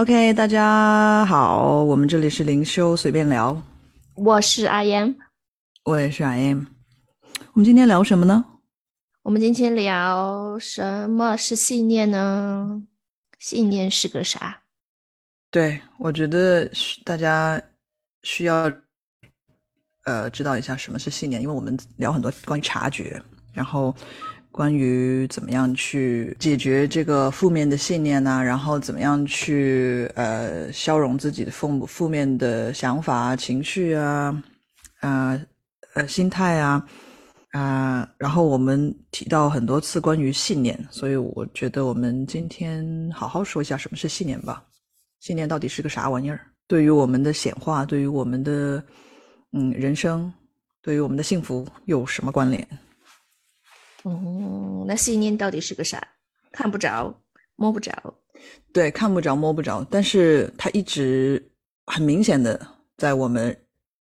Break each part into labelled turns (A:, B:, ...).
A: OK，大家好，我们这里是灵修随便聊，
B: 我是阿言，
A: 我也是阿燕。我们今天聊什么呢？
B: 我们今天聊什么是信念呢？信念是个啥？
A: 对，我觉得是大家需要呃知道一下什么是信念，因为我们聊很多关于察觉，然后关于怎么样去解决这个负面的信念呢、然后怎么样去呃消融自己的负负面的想法啊、情绪啊、啊呃心态啊。啊、然后我们提到很多次关于信念，所以我觉得我们今天好好说一下什么是信念吧。信念到底是个啥玩意儿？对于我们的显化，对于我们的嗯人生，对于我们的幸福有什么关联？
B: 嗯，那信念到底是个啥？看不着，摸不着。
A: 对，看不着摸不着，但是它一直很明显的在我们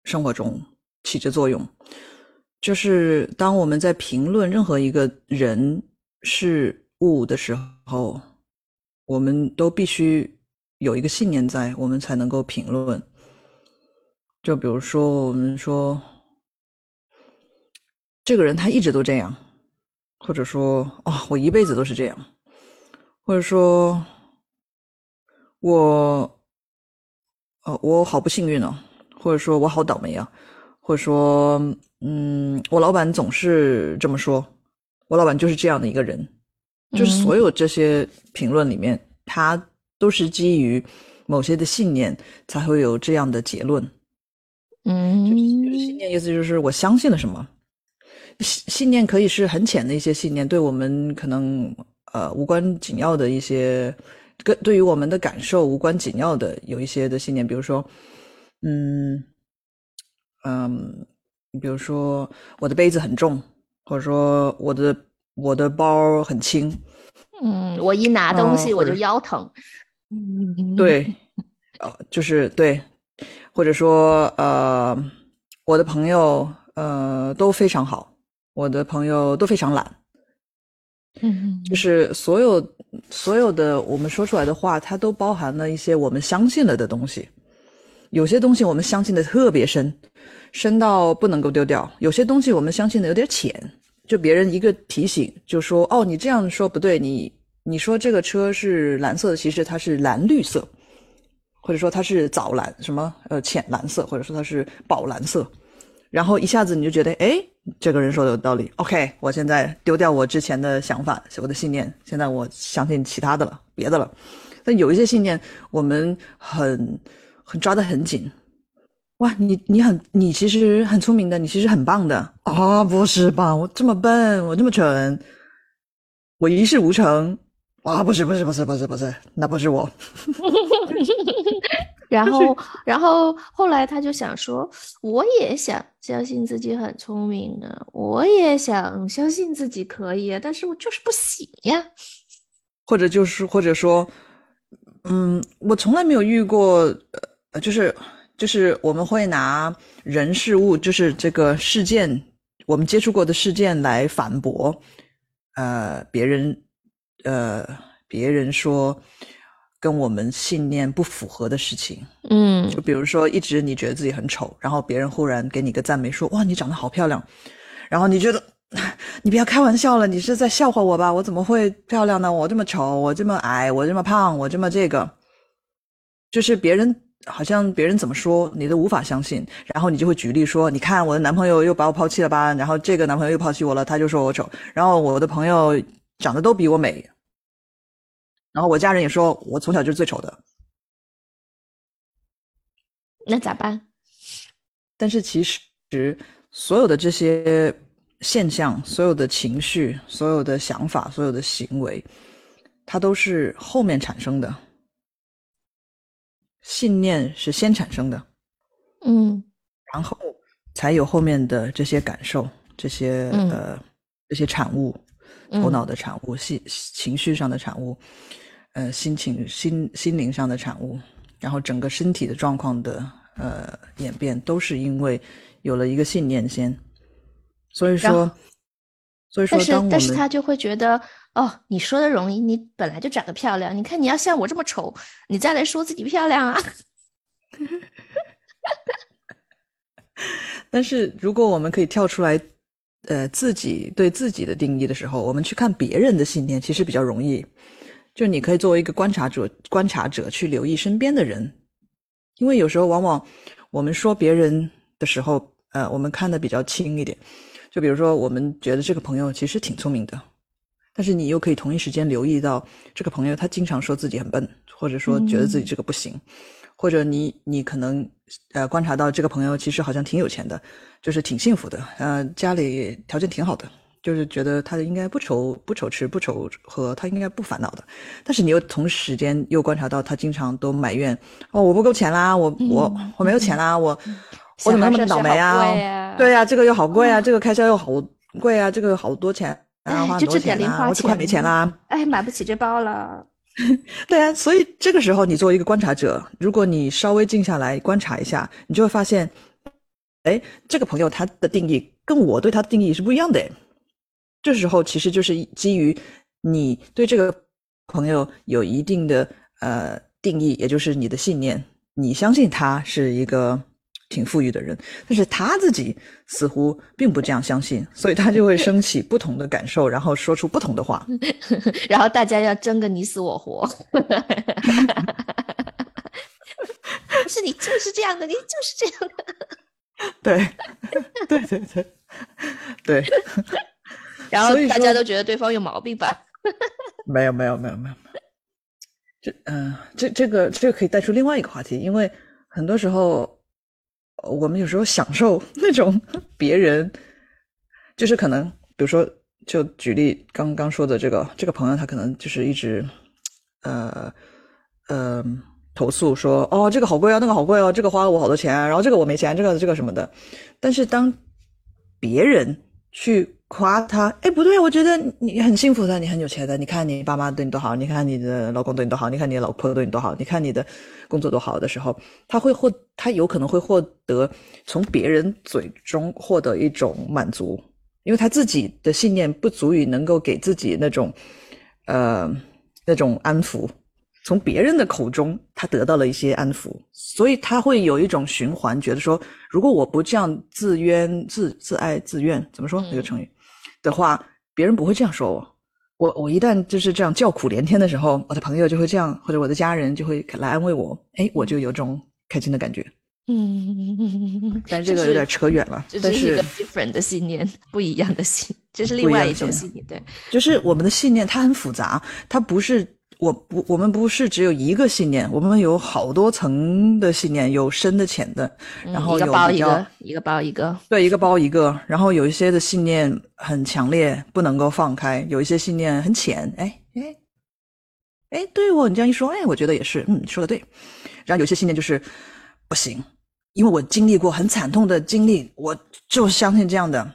A: 生活中起着作用。就是当我们在评论任何一个人事物的时候，我们都必须有一个信念在，我们才能够评论。就比如说，我们说这个人他一直都这样，或者说哦，我一辈子都是这样，或者说我呃我好不幸运哦，或者说我好倒霉啊，或者说嗯，我老板总是这么说，我老板就是这样的一个人，就是所有这些评论里面，他都是基于某些的信念才会有这样的结论。
B: 嗯，
A: 就是信念意思就是我相信了什么，信信念可以是很浅的一些信念，对我们可能呃无关紧要的一些，跟对于我们的感受无关紧要的有一些的信念，比如说，嗯嗯，比如说我的杯子很重，或者说我的我的包很轻，
B: 嗯，我一拿东西我就腰疼。嗯，
A: 对，呃，就是对，或者说呃，我的朋友呃都非常好，我的朋友都非常懒，
B: 嗯，
A: 就是所有所有的我们说出来的话，它都包含了一些我们相信了的东西。有些东西我们相信的特别深，深到不能够丢掉；有些东西我们相信的有点浅，就别人一个提醒，就说哦，你这样说不对，你你说这个车是蓝色的，其实它是蓝绿色，或者说它是枣蓝什么呃浅蓝色，或者说它是宝蓝色，然后一下子你就觉得哎，这个人说的有道理，OK，我现在丢掉我之前的想法，我的信念，现在我相信其他的了，别的了。但有一些信念我们很很抓得很紧。哇，你你很你其实很聪明的，你其实很棒的啊、不是吧？我这么笨，我这么蠢，我一事无成啊！不是不是不是不是不是，那不是我。
B: 然后，然后后来他就想说，我也想相信自己很聪明的，我也想相信自己可以啊，但是我就是不行呀。
A: 或者就是或者说，嗯，我从来没有遇过，呃，就是就是我们会拿人事物，就是这个事件，我们接触过的事件来反驳，呃，别人，呃，别人说跟我们信念不符合的事情，
B: 嗯
A: 就比如说一直你觉得自己很丑，然后别人忽然给你个赞美说，哇，你长得好漂亮，然后你觉得。你不要开玩笑了，你是在笑话我吧？我怎么会漂亮呢？我这么丑，我这么矮，我这么胖，我这么这个，就是别人好像别人怎么说你都无法相信，然后你就会举例说，你看我的男朋友又把我抛弃了吧？然后这个男朋友又抛弃我了，他就说我丑，然后我的朋友长得都比我美，然后我家人也说我从小就是最丑的，
B: 那咋办？
A: 但是其实所有的这些现象、所有的情绪、所有的想法、所有的行为，它都是后面产生的。信念是先产生的，
B: 嗯
A: 然后才有后面的这些感受、这些、
B: 嗯
A: 呃这些产物，
B: 嗯
A: 头脑的产物、心情绪上的产物，呃心情心心灵上的产物，然后整个身体的状况的呃演变，都是因为有了一个信念先。所以说，所以说
B: 但，是但是他就会觉得，哦，你说的容易，你本来就长得漂亮，你看你要像我这么丑，你再来说自己漂亮啊？
A: 但是如果我们可以跳出来，呃，自己对自己的定义的时候，我们去看别人的信念，其实比较容易。就你可以作为一个观察者，观察者去留意身边的人，因为有时候往往我们说别人的时候，呃，我们看的比较轻一点。就比如说，我们觉得这个朋友其实挺聪明的，但是你又可以同一时间留意到这个朋友他经常说自己很笨，或者说觉得自己这个不行，或者你你可能呃观察到这个朋友其实好像挺有钱的，就是挺幸福的，呃家里条件挺好的，就是觉得他应该不愁不愁吃不愁喝，他应该不烦恼的。但是你又同时间又观察到他经常都埋怨哦我不够钱啦，我我我没有钱啦，我我怎么那么倒霉啊？对呀、这个又好贵啊，这个开销又好贵啊，这个好多钱啊，
B: 哎
A: 花很多钱啊，
B: 零花
A: 我这快没钱啦。
B: 哎，买不起这包了。
A: 对啊，所以这个时候你作为一个观察者，如果你稍微静下来观察一下，你就会发现，哎，这个朋友他的定义跟我对他的定义是不一样的。这时候其实就是基于你对这个朋友有一定的呃定义，也就是你的信念，你相信他是一个挺富裕的人，但是他自己似乎并不这样相信，所以他就会升起不同的感受，然后说出不同的话。
B: 然后大家要争个你死我活。不 是你就是这样的，你就是这样的。
A: 对，对对对对，
B: 然后大家都觉得对方有毛病吧？
A: 没有没有没有没有，这嗯、这这个这个可以带出另外一个话题，因为很多时候呃我们有时候享受 那种别人，就是可能比如说就举例刚刚说的这个这个朋友，他可能就是一直呃呃投诉说哦这个好贵啊，那个好贵哦，这个花了我好多钱啊，然后这个我没钱，这个这个什么的，但是当别人去夸他，哎，不对，我觉得你很幸福的，你很有钱的，你看你爸妈对你多好，你看你的老公对你多好，你看你的老婆对你多好，你看你的工作多好的时候，他会获，他有可能会获得从别人嘴中获得一种满足，因为他自己的信念不足以能够给自己那种，呃，那种安抚。从别人的口中，他得到了一些安抚，所以他会有一种循环，觉得说，如果我不这样自冤、自自爱、自怨，怎么说？那个成语的话，别人不会这样说我。我我一旦就是这样叫苦连天的时候，我的朋友就会这样，或者我的家人就会来安慰我，哎，我就有种开心的感觉。
B: 嗯，
A: 但是 这个有点扯远了，
B: 这是一个 different 的信念，不一样的信，这是另外一种信念。对，
A: 就是我们的信念它很复杂，它不是我不我们不是只有一个信念，我们有好多层的信念，有深的浅的，然后
B: 一个
A: 有
B: 一个，一个包一个。
A: 对，一个包一个，然后有一些的信念很强烈，不能够放开；有一些信念很浅，哎哎哎，对哦，你这样一说，哎，我觉得也是，嗯，说的对。然后有些信念就是不行，因为我经历过很惨痛的经历，我就相信这样的。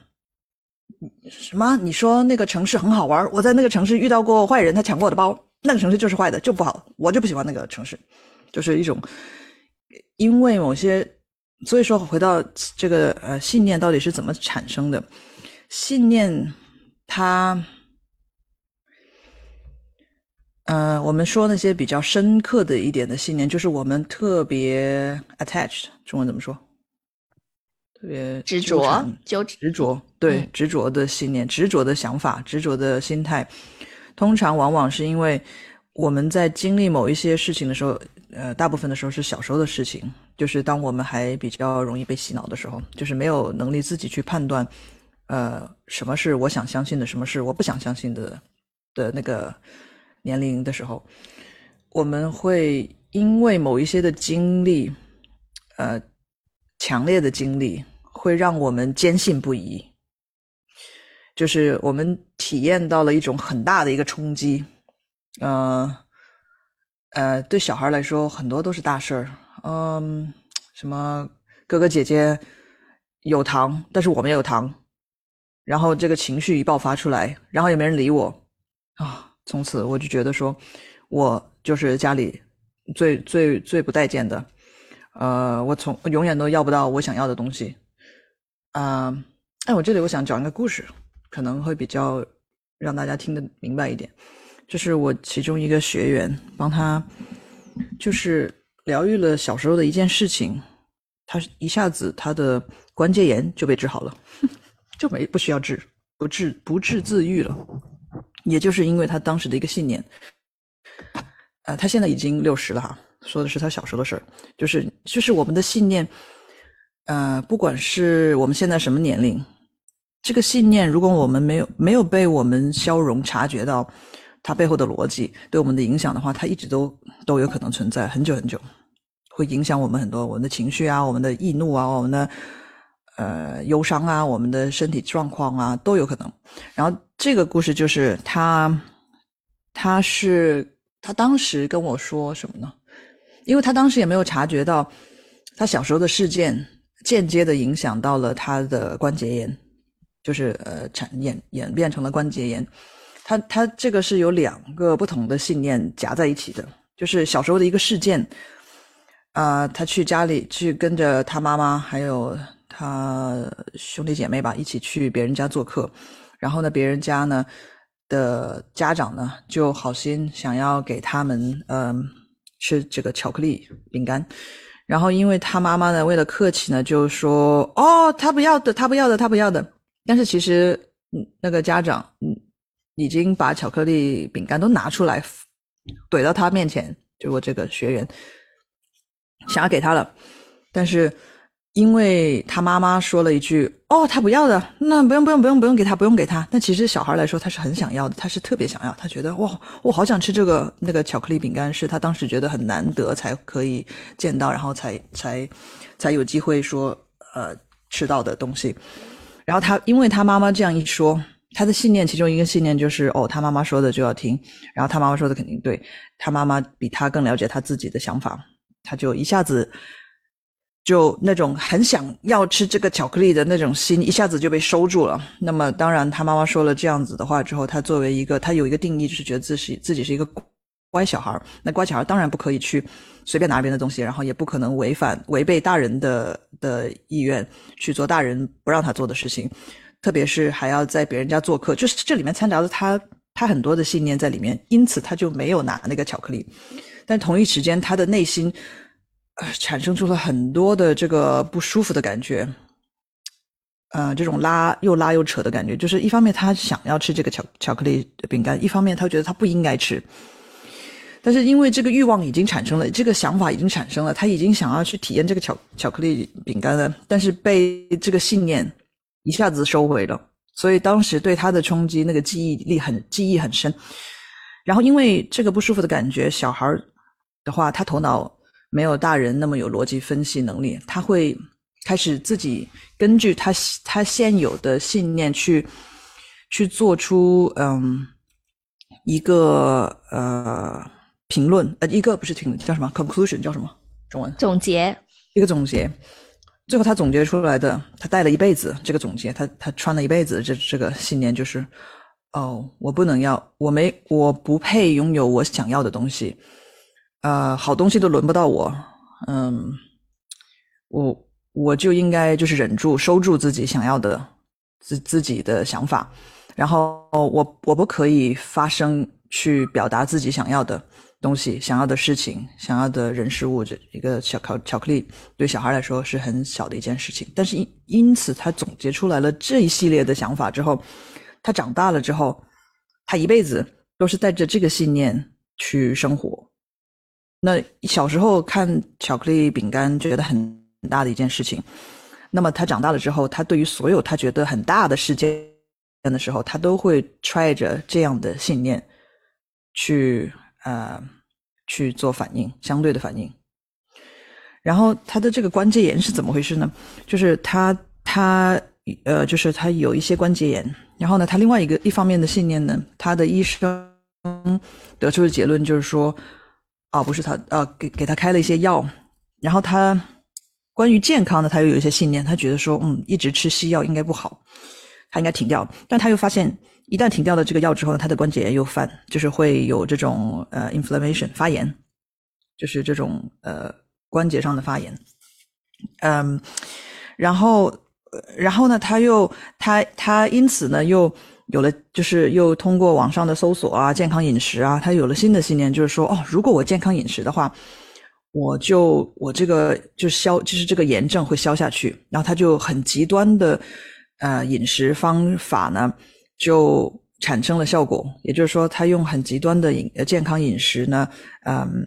A: 什么？你说那个城市很好玩，我在那个城市遇到过坏人，他抢过我的包，那个城市就是坏的，就不好，我就不喜欢那个城市，就是一种因为某些，所以说回到这个呃信念到底是怎么产生的？信念它，呃，我们说那些比较深刻的一点的信念，就是我们特别 attached，中文怎么说？特别
B: 执着就
A: 执着，对
B: 嗯
A: 执着的信念、执着的想法、执着的心态，通常往往是因为我们在经历某一些事情的时候，呃，大部分的时候是小时候的事情，就是当我们还比较容易被洗脑的时候，就是没有能力自己去判断，呃，什么是我想相信的，什么是我不想相信的的那个年龄的时候，我们会因为某一些的经历，呃，强烈的经历会让我们坚信不疑，就是我们体验到了一种很大的一个冲击，呃，呃，对小孩来说很多都是大事儿，嗯，什么哥哥姐姐有糖，但是我没有糖，然后这个情绪一爆发出来，然后也没人理我，啊，从此我就觉得说，我就是家里最最最不待见的。呃，我从永远都要不到我想要的东西。啊、哎，我这里我想讲一个故事，可能会比较让大家听得明白一点。就是我其中一个学员帮他，就是疗愈了小时候的一件事情，他一下子他的关节炎就被治好了，就没不需要治，不治不治自愈了。也就是因为他当时的一个信念，呃，他现在已经六十了哈，说的是他小时候的事儿，就是就是我们的信念，呃，不管是我们现在什么年龄，这个信念如果我们没有没有被我们消融察觉到。它背后的逻辑对我们的影响的话，它一直都都有可能存在很久很久，会影响我们很多我们的情绪啊，我们的易怒啊，我们的呃忧伤啊，我们的身体状况啊都有可能。然后这个故事就是他，他是他当时跟我说什么呢？因为他当时也没有察觉到，他小时候的事件间接的影响到了他的关节炎，就是呃产演演变成了关节炎。他他这个是有两个不同的信念夹在一起的，就是小时候的一个事件，啊，他去家里去跟着他妈妈还有他兄弟姐妹吧一起去别人家做客，然后呢，别人家呢的家长呢就好心想要给他们嗯吃这个巧克力饼干，然后因为他妈妈呢为了客气呢就说哦他不要的他不要的他不要的，但是其实嗯那个家长嗯。已经把巧克力饼干都拿出来，怼到他面前，就我这个学员想要给他了，但是因为他妈妈说了一句：“哦，他不要的，那不用不用不用不用给他，不用给他。”但其实小孩来说，他是很想要的，他是特别想要，他觉得哇，我好想吃这个那个巧克力饼干，是他当时觉得很难得才可以见到，然后才才才有机会说呃吃到的东西。然后他因为他妈妈这样一说。他的信念其中一个信念就是哦，他妈妈说的就要听，然后他妈妈说的肯定对，他妈妈比他更了解他自己的想法，他就一下子就那种很想要吃这个巧克力的那种心一下子就被收住了。那么当然，他妈妈说了这样子的话之后，他作为一个他有一个定义，就是觉得自己自己是一个乖小孩那乖小孩当然不可以去随便拿别人的东西，然后也不可能违反违背大人的的意愿去做大人不让他做的事情。特别是还要在别人家做客，就是这里面掺杂着他他很多的信念在里面，因此他就没有拿那个巧克力。但同一时间，他的内心呃产生出了很多的这个不舒服的感觉，呃，这种拉又拉又扯的感觉，就是一方面他想要吃这个巧巧克力饼干，一方面他觉得他不应该吃。但是因为这个欲望已经产生了，这个想法已经产生了，他已经想要去体验这个巧巧克力饼干了，但是被这个信念。一下子收回了，所以当时对他的冲击，那个记忆力很记忆很深。然后因为这个不舒服的感觉，小孩的话，他头脑没有大人那么有逻辑分析能力，他会开始自己根据他他现有的信念去去做出嗯一个呃评论呃一个不是评论叫什么？conclusion 叫什么？中文。
B: 总结。
A: 一个总结。最后，他总结出来的，他带了一辈子这个总结，他他穿了一辈子这这个信念就是，哦，我不能要，我没，我不配拥有我想要的东西，呃，好东西都轮不到我，嗯，我我就应该就是忍住，收住自己想要的自自己的想法，然后我我不可以发声去表达自己想要的。东西想要的事情，想要的人事物，这一个小巧巧克力，对小孩来说是很小的一件事情。但是因因此，他总结出来了这一系列的想法之后，他长大了之后，他一辈子都是带着这个信念去生活。那小时候看巧克力饼干觉得很大的一件事情，那么他长大了之后，他对于所有他觉得很大的事件的时候，他都会揣着这样的信念去。呃，去做反应，相对的反应。然后他的这个关节炎是怎么回事呢？就是他他呃，就是他有一些关节炎。然后呢，他另外一个一方面的信念呢，他的医生得出的结论就是说，哦，不是他呃，给给他开了一些药。然后他关于健康的，他又有一些信念，他觉得说，嗯，一直吃西药应该不好，他应该停掉。但他又发现。一旦停掉了这个药之后呢，他的关节炎又犯，就是会有这种呃 inflammation 发炎，就是这种呃关节上的发炎。嗯，然后然后呢，他又他他因此呢又有了，就是又通过网上的搜索啊，健康饮食啊，他有了新的信念，就是说，哦，如果我健康饮食的话，我就我这个就消，就是这个炎症会消下去。然后他就很极端的呃饮食方法呢，就产生了效果。也就是说，他用很极端的饮健康饮食呢，嗯。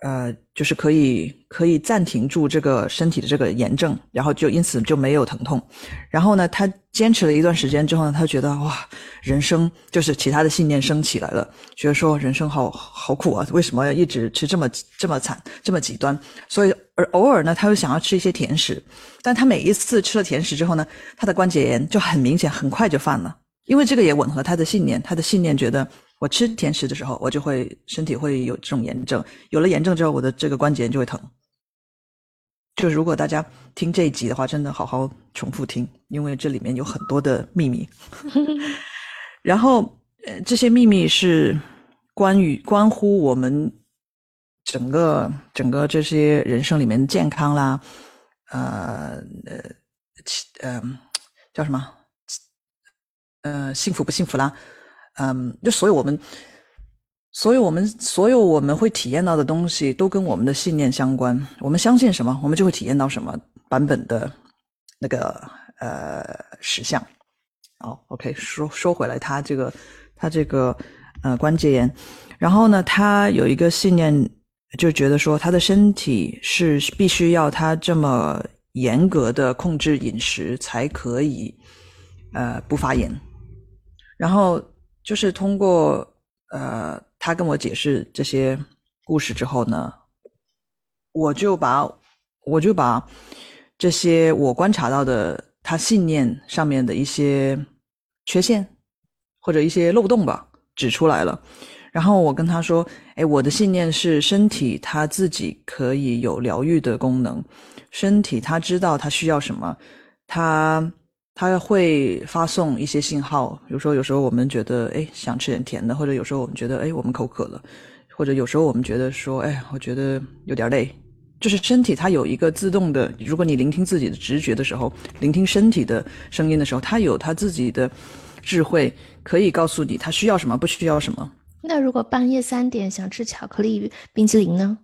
A: 呃，就是可以可以暂停住这个身体的这个炎症，然后就因此就没有疼痛。然后呢，他坚持了一段时间之后呢，他觉得哇，人生就是其他的信念升起来了，觉得说人生好好苦啊，为什么要一直吃这么这么惨这么极端？所以而偶尔呢，他又想要吃一些甜食，但他每一次吃了甜食之后呢，他的关节炎就很明显，很快就犯了，因为这个也吻合他的信念，他的信念觉得。我吃甜食的时候，我就会身体会有这种炎症，有了炎症之后，我的这个关节就会疼。就如果大家听这一集的话，真的好好重复听，因为这里面有很多的秘密。然后，呃，这些秘密是关于关乎我们整个整个这些人生里面健康啦，呃呃，呃，叫什么？呃，幸福不幸福啦？嗯，就所有我们，所有我们，所有我们会体验到的东西，都跟我们的信念相关。我们相信什么，我们就会体验到什么版本的那个呃实相。好，OK，说说回来，他这个他这个呃关节炎，然后呢，他有一个信念，就觉得说他的身体是必须要他这么严格的控制饮食才可以呃不发炎，然后。就是通过呃，他跟我解释这些故事之后呢，我就把我就把这些我观察到的他信念上面的一些缺陷或者一些漏洞吧指出来了。然后我跟他说：“哎，我的信念是身体他自己可以有疗愈的功能，身体他知道他需要什么，他。”它会发送一些信号，比如说有时候我们觉得哎想吃点甜的，或者有时候我们觉得哎我们口渴了，或者有时候我们觉得说哎我觉得有点累，就是身体它有一个自动的，如果你聆听自己的直觉的时候，聆听身体的声音的时候，它有它自己的智慧，可以告诉你它需要什么，不需要什么。
B: 那如果半夜三点想吃巧克力冰淇淋呢？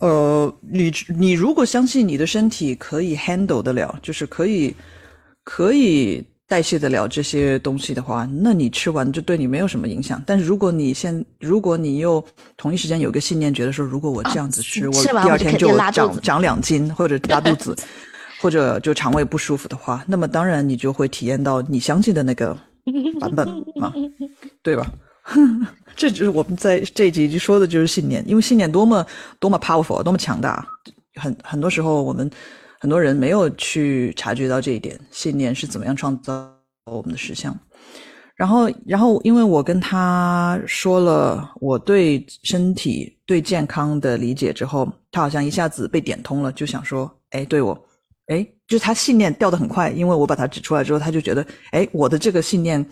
A: 呃，你你如果相信你的身体可以 handle 得了，就是可以可以代谢得了这些东西的话，那你吃完就对你没有什么影响。但是如果你现如果你又同一时间有个信念，觉得说如果我这样子吃，我第二天就长长两斤或者拉肚子，或者就肠胃不舒服的话，那么当然你就会体验到你相信的那个版本嘛，对吧？这就是我们在这一集就说的就是信念，因为信念多么多么 powerful，多么强大。很很多时候，我们很多人没有去察觉到这一点，信念是怎么样创造我们的实相。然后，然后，因为我跟他说了我对身体、对健康的理解之后，他好像一下子被点通了，就想说：“哎，对我，哎，就是他信念掉的很快，因为我把它指出来之后，他就觉得，哎，我的这个信念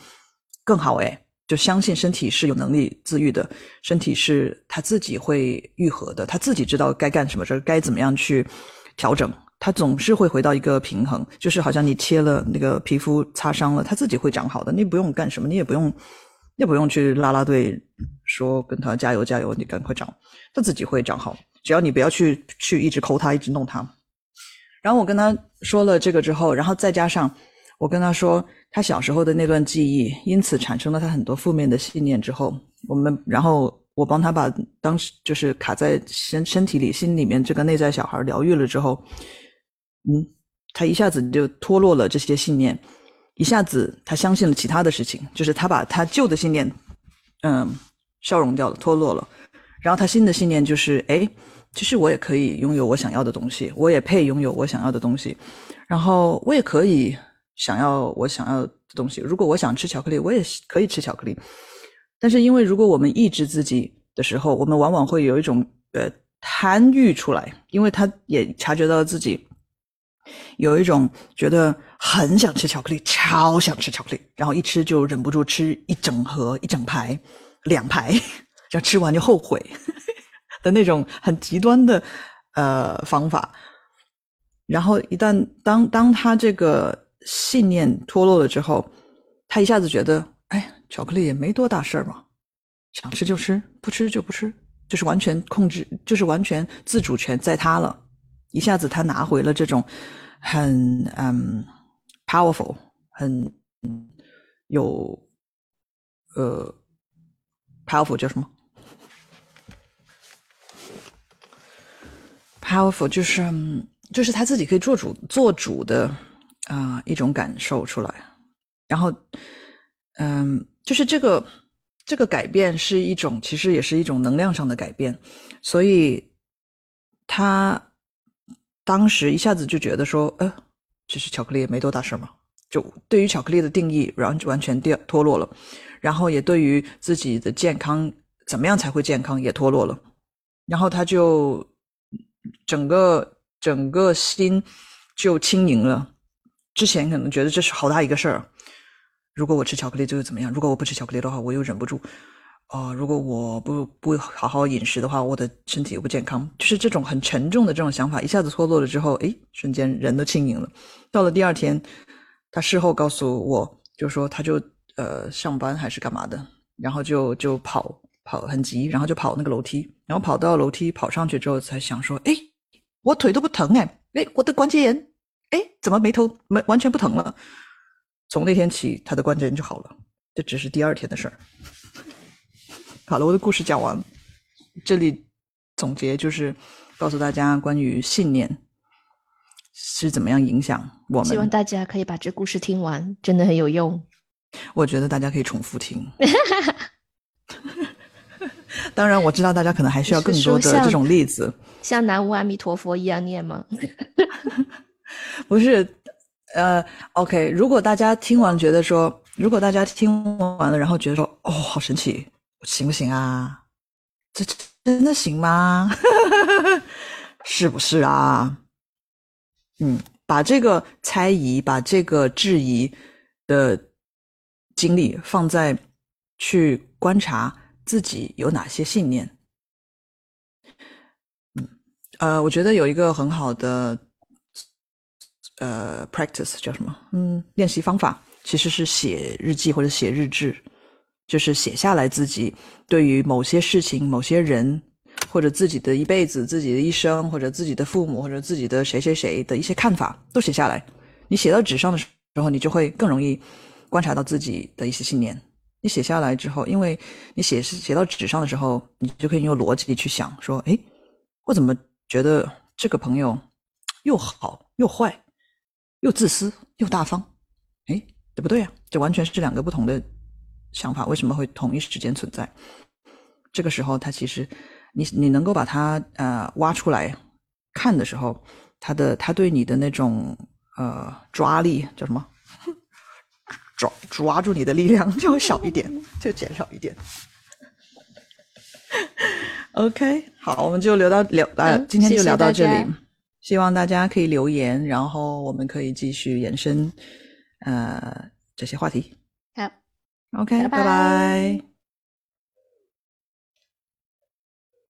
A: 更好，哎。”就相信身体是有能力自愈的，身体是他自己会愈合的，他自己知道该干什么事儿该怎么样去调整，他总是会回到一个平衡。就是好像你切了那个皮肤擦伤了，他自己会长好的，你不用干什么，你也不用，也不用去拉拉队说跟他加油加油，你赶快长，他自己会长好。只要你不要去去一直抠他，一直弄他。然后我跟他说了这个之后，然后再加上我跟他说。他小时候的那段记忆，因此产生了他很多负面的信念。之后，我们然后我帮他把当时就是卡在身身体里、心里面这个内在小孩疗愈了之后，嗯，他一下子就脱落了这些信念，一下子他相信了其他的事情，就是他把他旧的信念，嗯，消融掉了、脱落了，然后他新的信念就是，哎，其实我也可以拥有我想要的东西，我也配拥有我想要的东西，然后我也可以。想要我想要的东西，如果我想吃巧克力，我也可以吃巧克力。但是，因为如果我们抑制自己的时候，我们往往会有一种呃贪欲出来，因为他也察觉到自己有一种觉得很想吃巧克力，超想吃巧克力，然后一吃就忍不住吃一整盒、一整排、两排，然后吃完就后悔 的那种很极端的呃方法。然后一旦当当他这个信念脱落了之后，他一下子觉得，哎，巧克力也没多大事儿嘛，想吃就吃，不吃就不吃，就是完全控制，就是完全自主权在他了。一下子他拿回了这种很嗯 powerful，很有呃 powerful 叫什么？powerful 就是就是他自己可以做主做主的啊、一种感受出来。然后嗯，就是这个这个改变是一种，其实也是一种能量上的改变，所以他当时一下子就觉得说，呃，其实巧克力也没多大事嘛，就对于巧克力的定义，然后完全掉脱落了，然后也对于自己的健康怎么样才会健康也脱落了，然后他就整个整个心就轻盈了。之前可能觉得这是好大一个事儿，如果我吃巧克力就会怎么样？如果我不吃巧克力的话，我又忍不住。哦、如果我不不好好饮食的话，我的身体又不健康。就是这种很沉重的这种想法一下子脱落了之后，诶，瞬间人都轻盈了。到了第二天，他事后告诉我，就说他就呃上班还是干嘛的，然后就就跑跑很急，然后就跑那个楼梯，然后跑到楼梯跑上去之后，才想说，诶，我腿都不疼哎，诶，我的关节炎，诶，怎么没头没完全不疼了？从那天起，他的关节炎就好了，这只是第二天的事儿。好了，我的故事讲完。这里总结就是告诉大家关于信念是怎么样影响我们
B: 希望。大家可以把这故事听完，真的很有用。
A: 我觉得大家可以重复听。当然，我知道大家可能还需要更多的这种例子。
B: 像南无阿弥陀佛一样念吗？
A: 不是，呃，OK，如果大家听完觉得说，如果大家听完了，然后觉得说，哦，好神奇，行不行啊？这真的行吗？是不是啊？嗯，把这个猜疑，把这个质疑的精力放在去观察自己有哪些信念。嗯，呃，我觉得有一个很好的呃 practice 叫什么？嗯，练习方法其实是写日记或者写日志，就是写下来自己对于某些事情、某些人，或者自己的一辈子、自己的一生，或者自己的父母，或者自己的谁谁谁的一些看法都写下来。你写到纸上的时候，你就会更容易观察到自己的一些信念。你写下来之后，因为你写写到纸上的时候，你就可以用逻辑去想，说，诶，我怎么觉得这个朋友又好又坏，又自私又大方？哎，对不对啊？这完全是两个不同的想法，为什么会同一时间存在？这个时候，他其实你你能够把它呃挖出来看的时候，他的他对你的那种呃抓力叫什么？抓抓住你的力量就会少一点，就减少一点。OK，好，我们就聊到聊呃，
B: 嗯
A: 今天就聊到这里
B: 家。
A: 希望大家可以留言，然后我们可以继续延伸呃这些话题。
B: 好。
A: OK，
B: 拜
A: 拜拜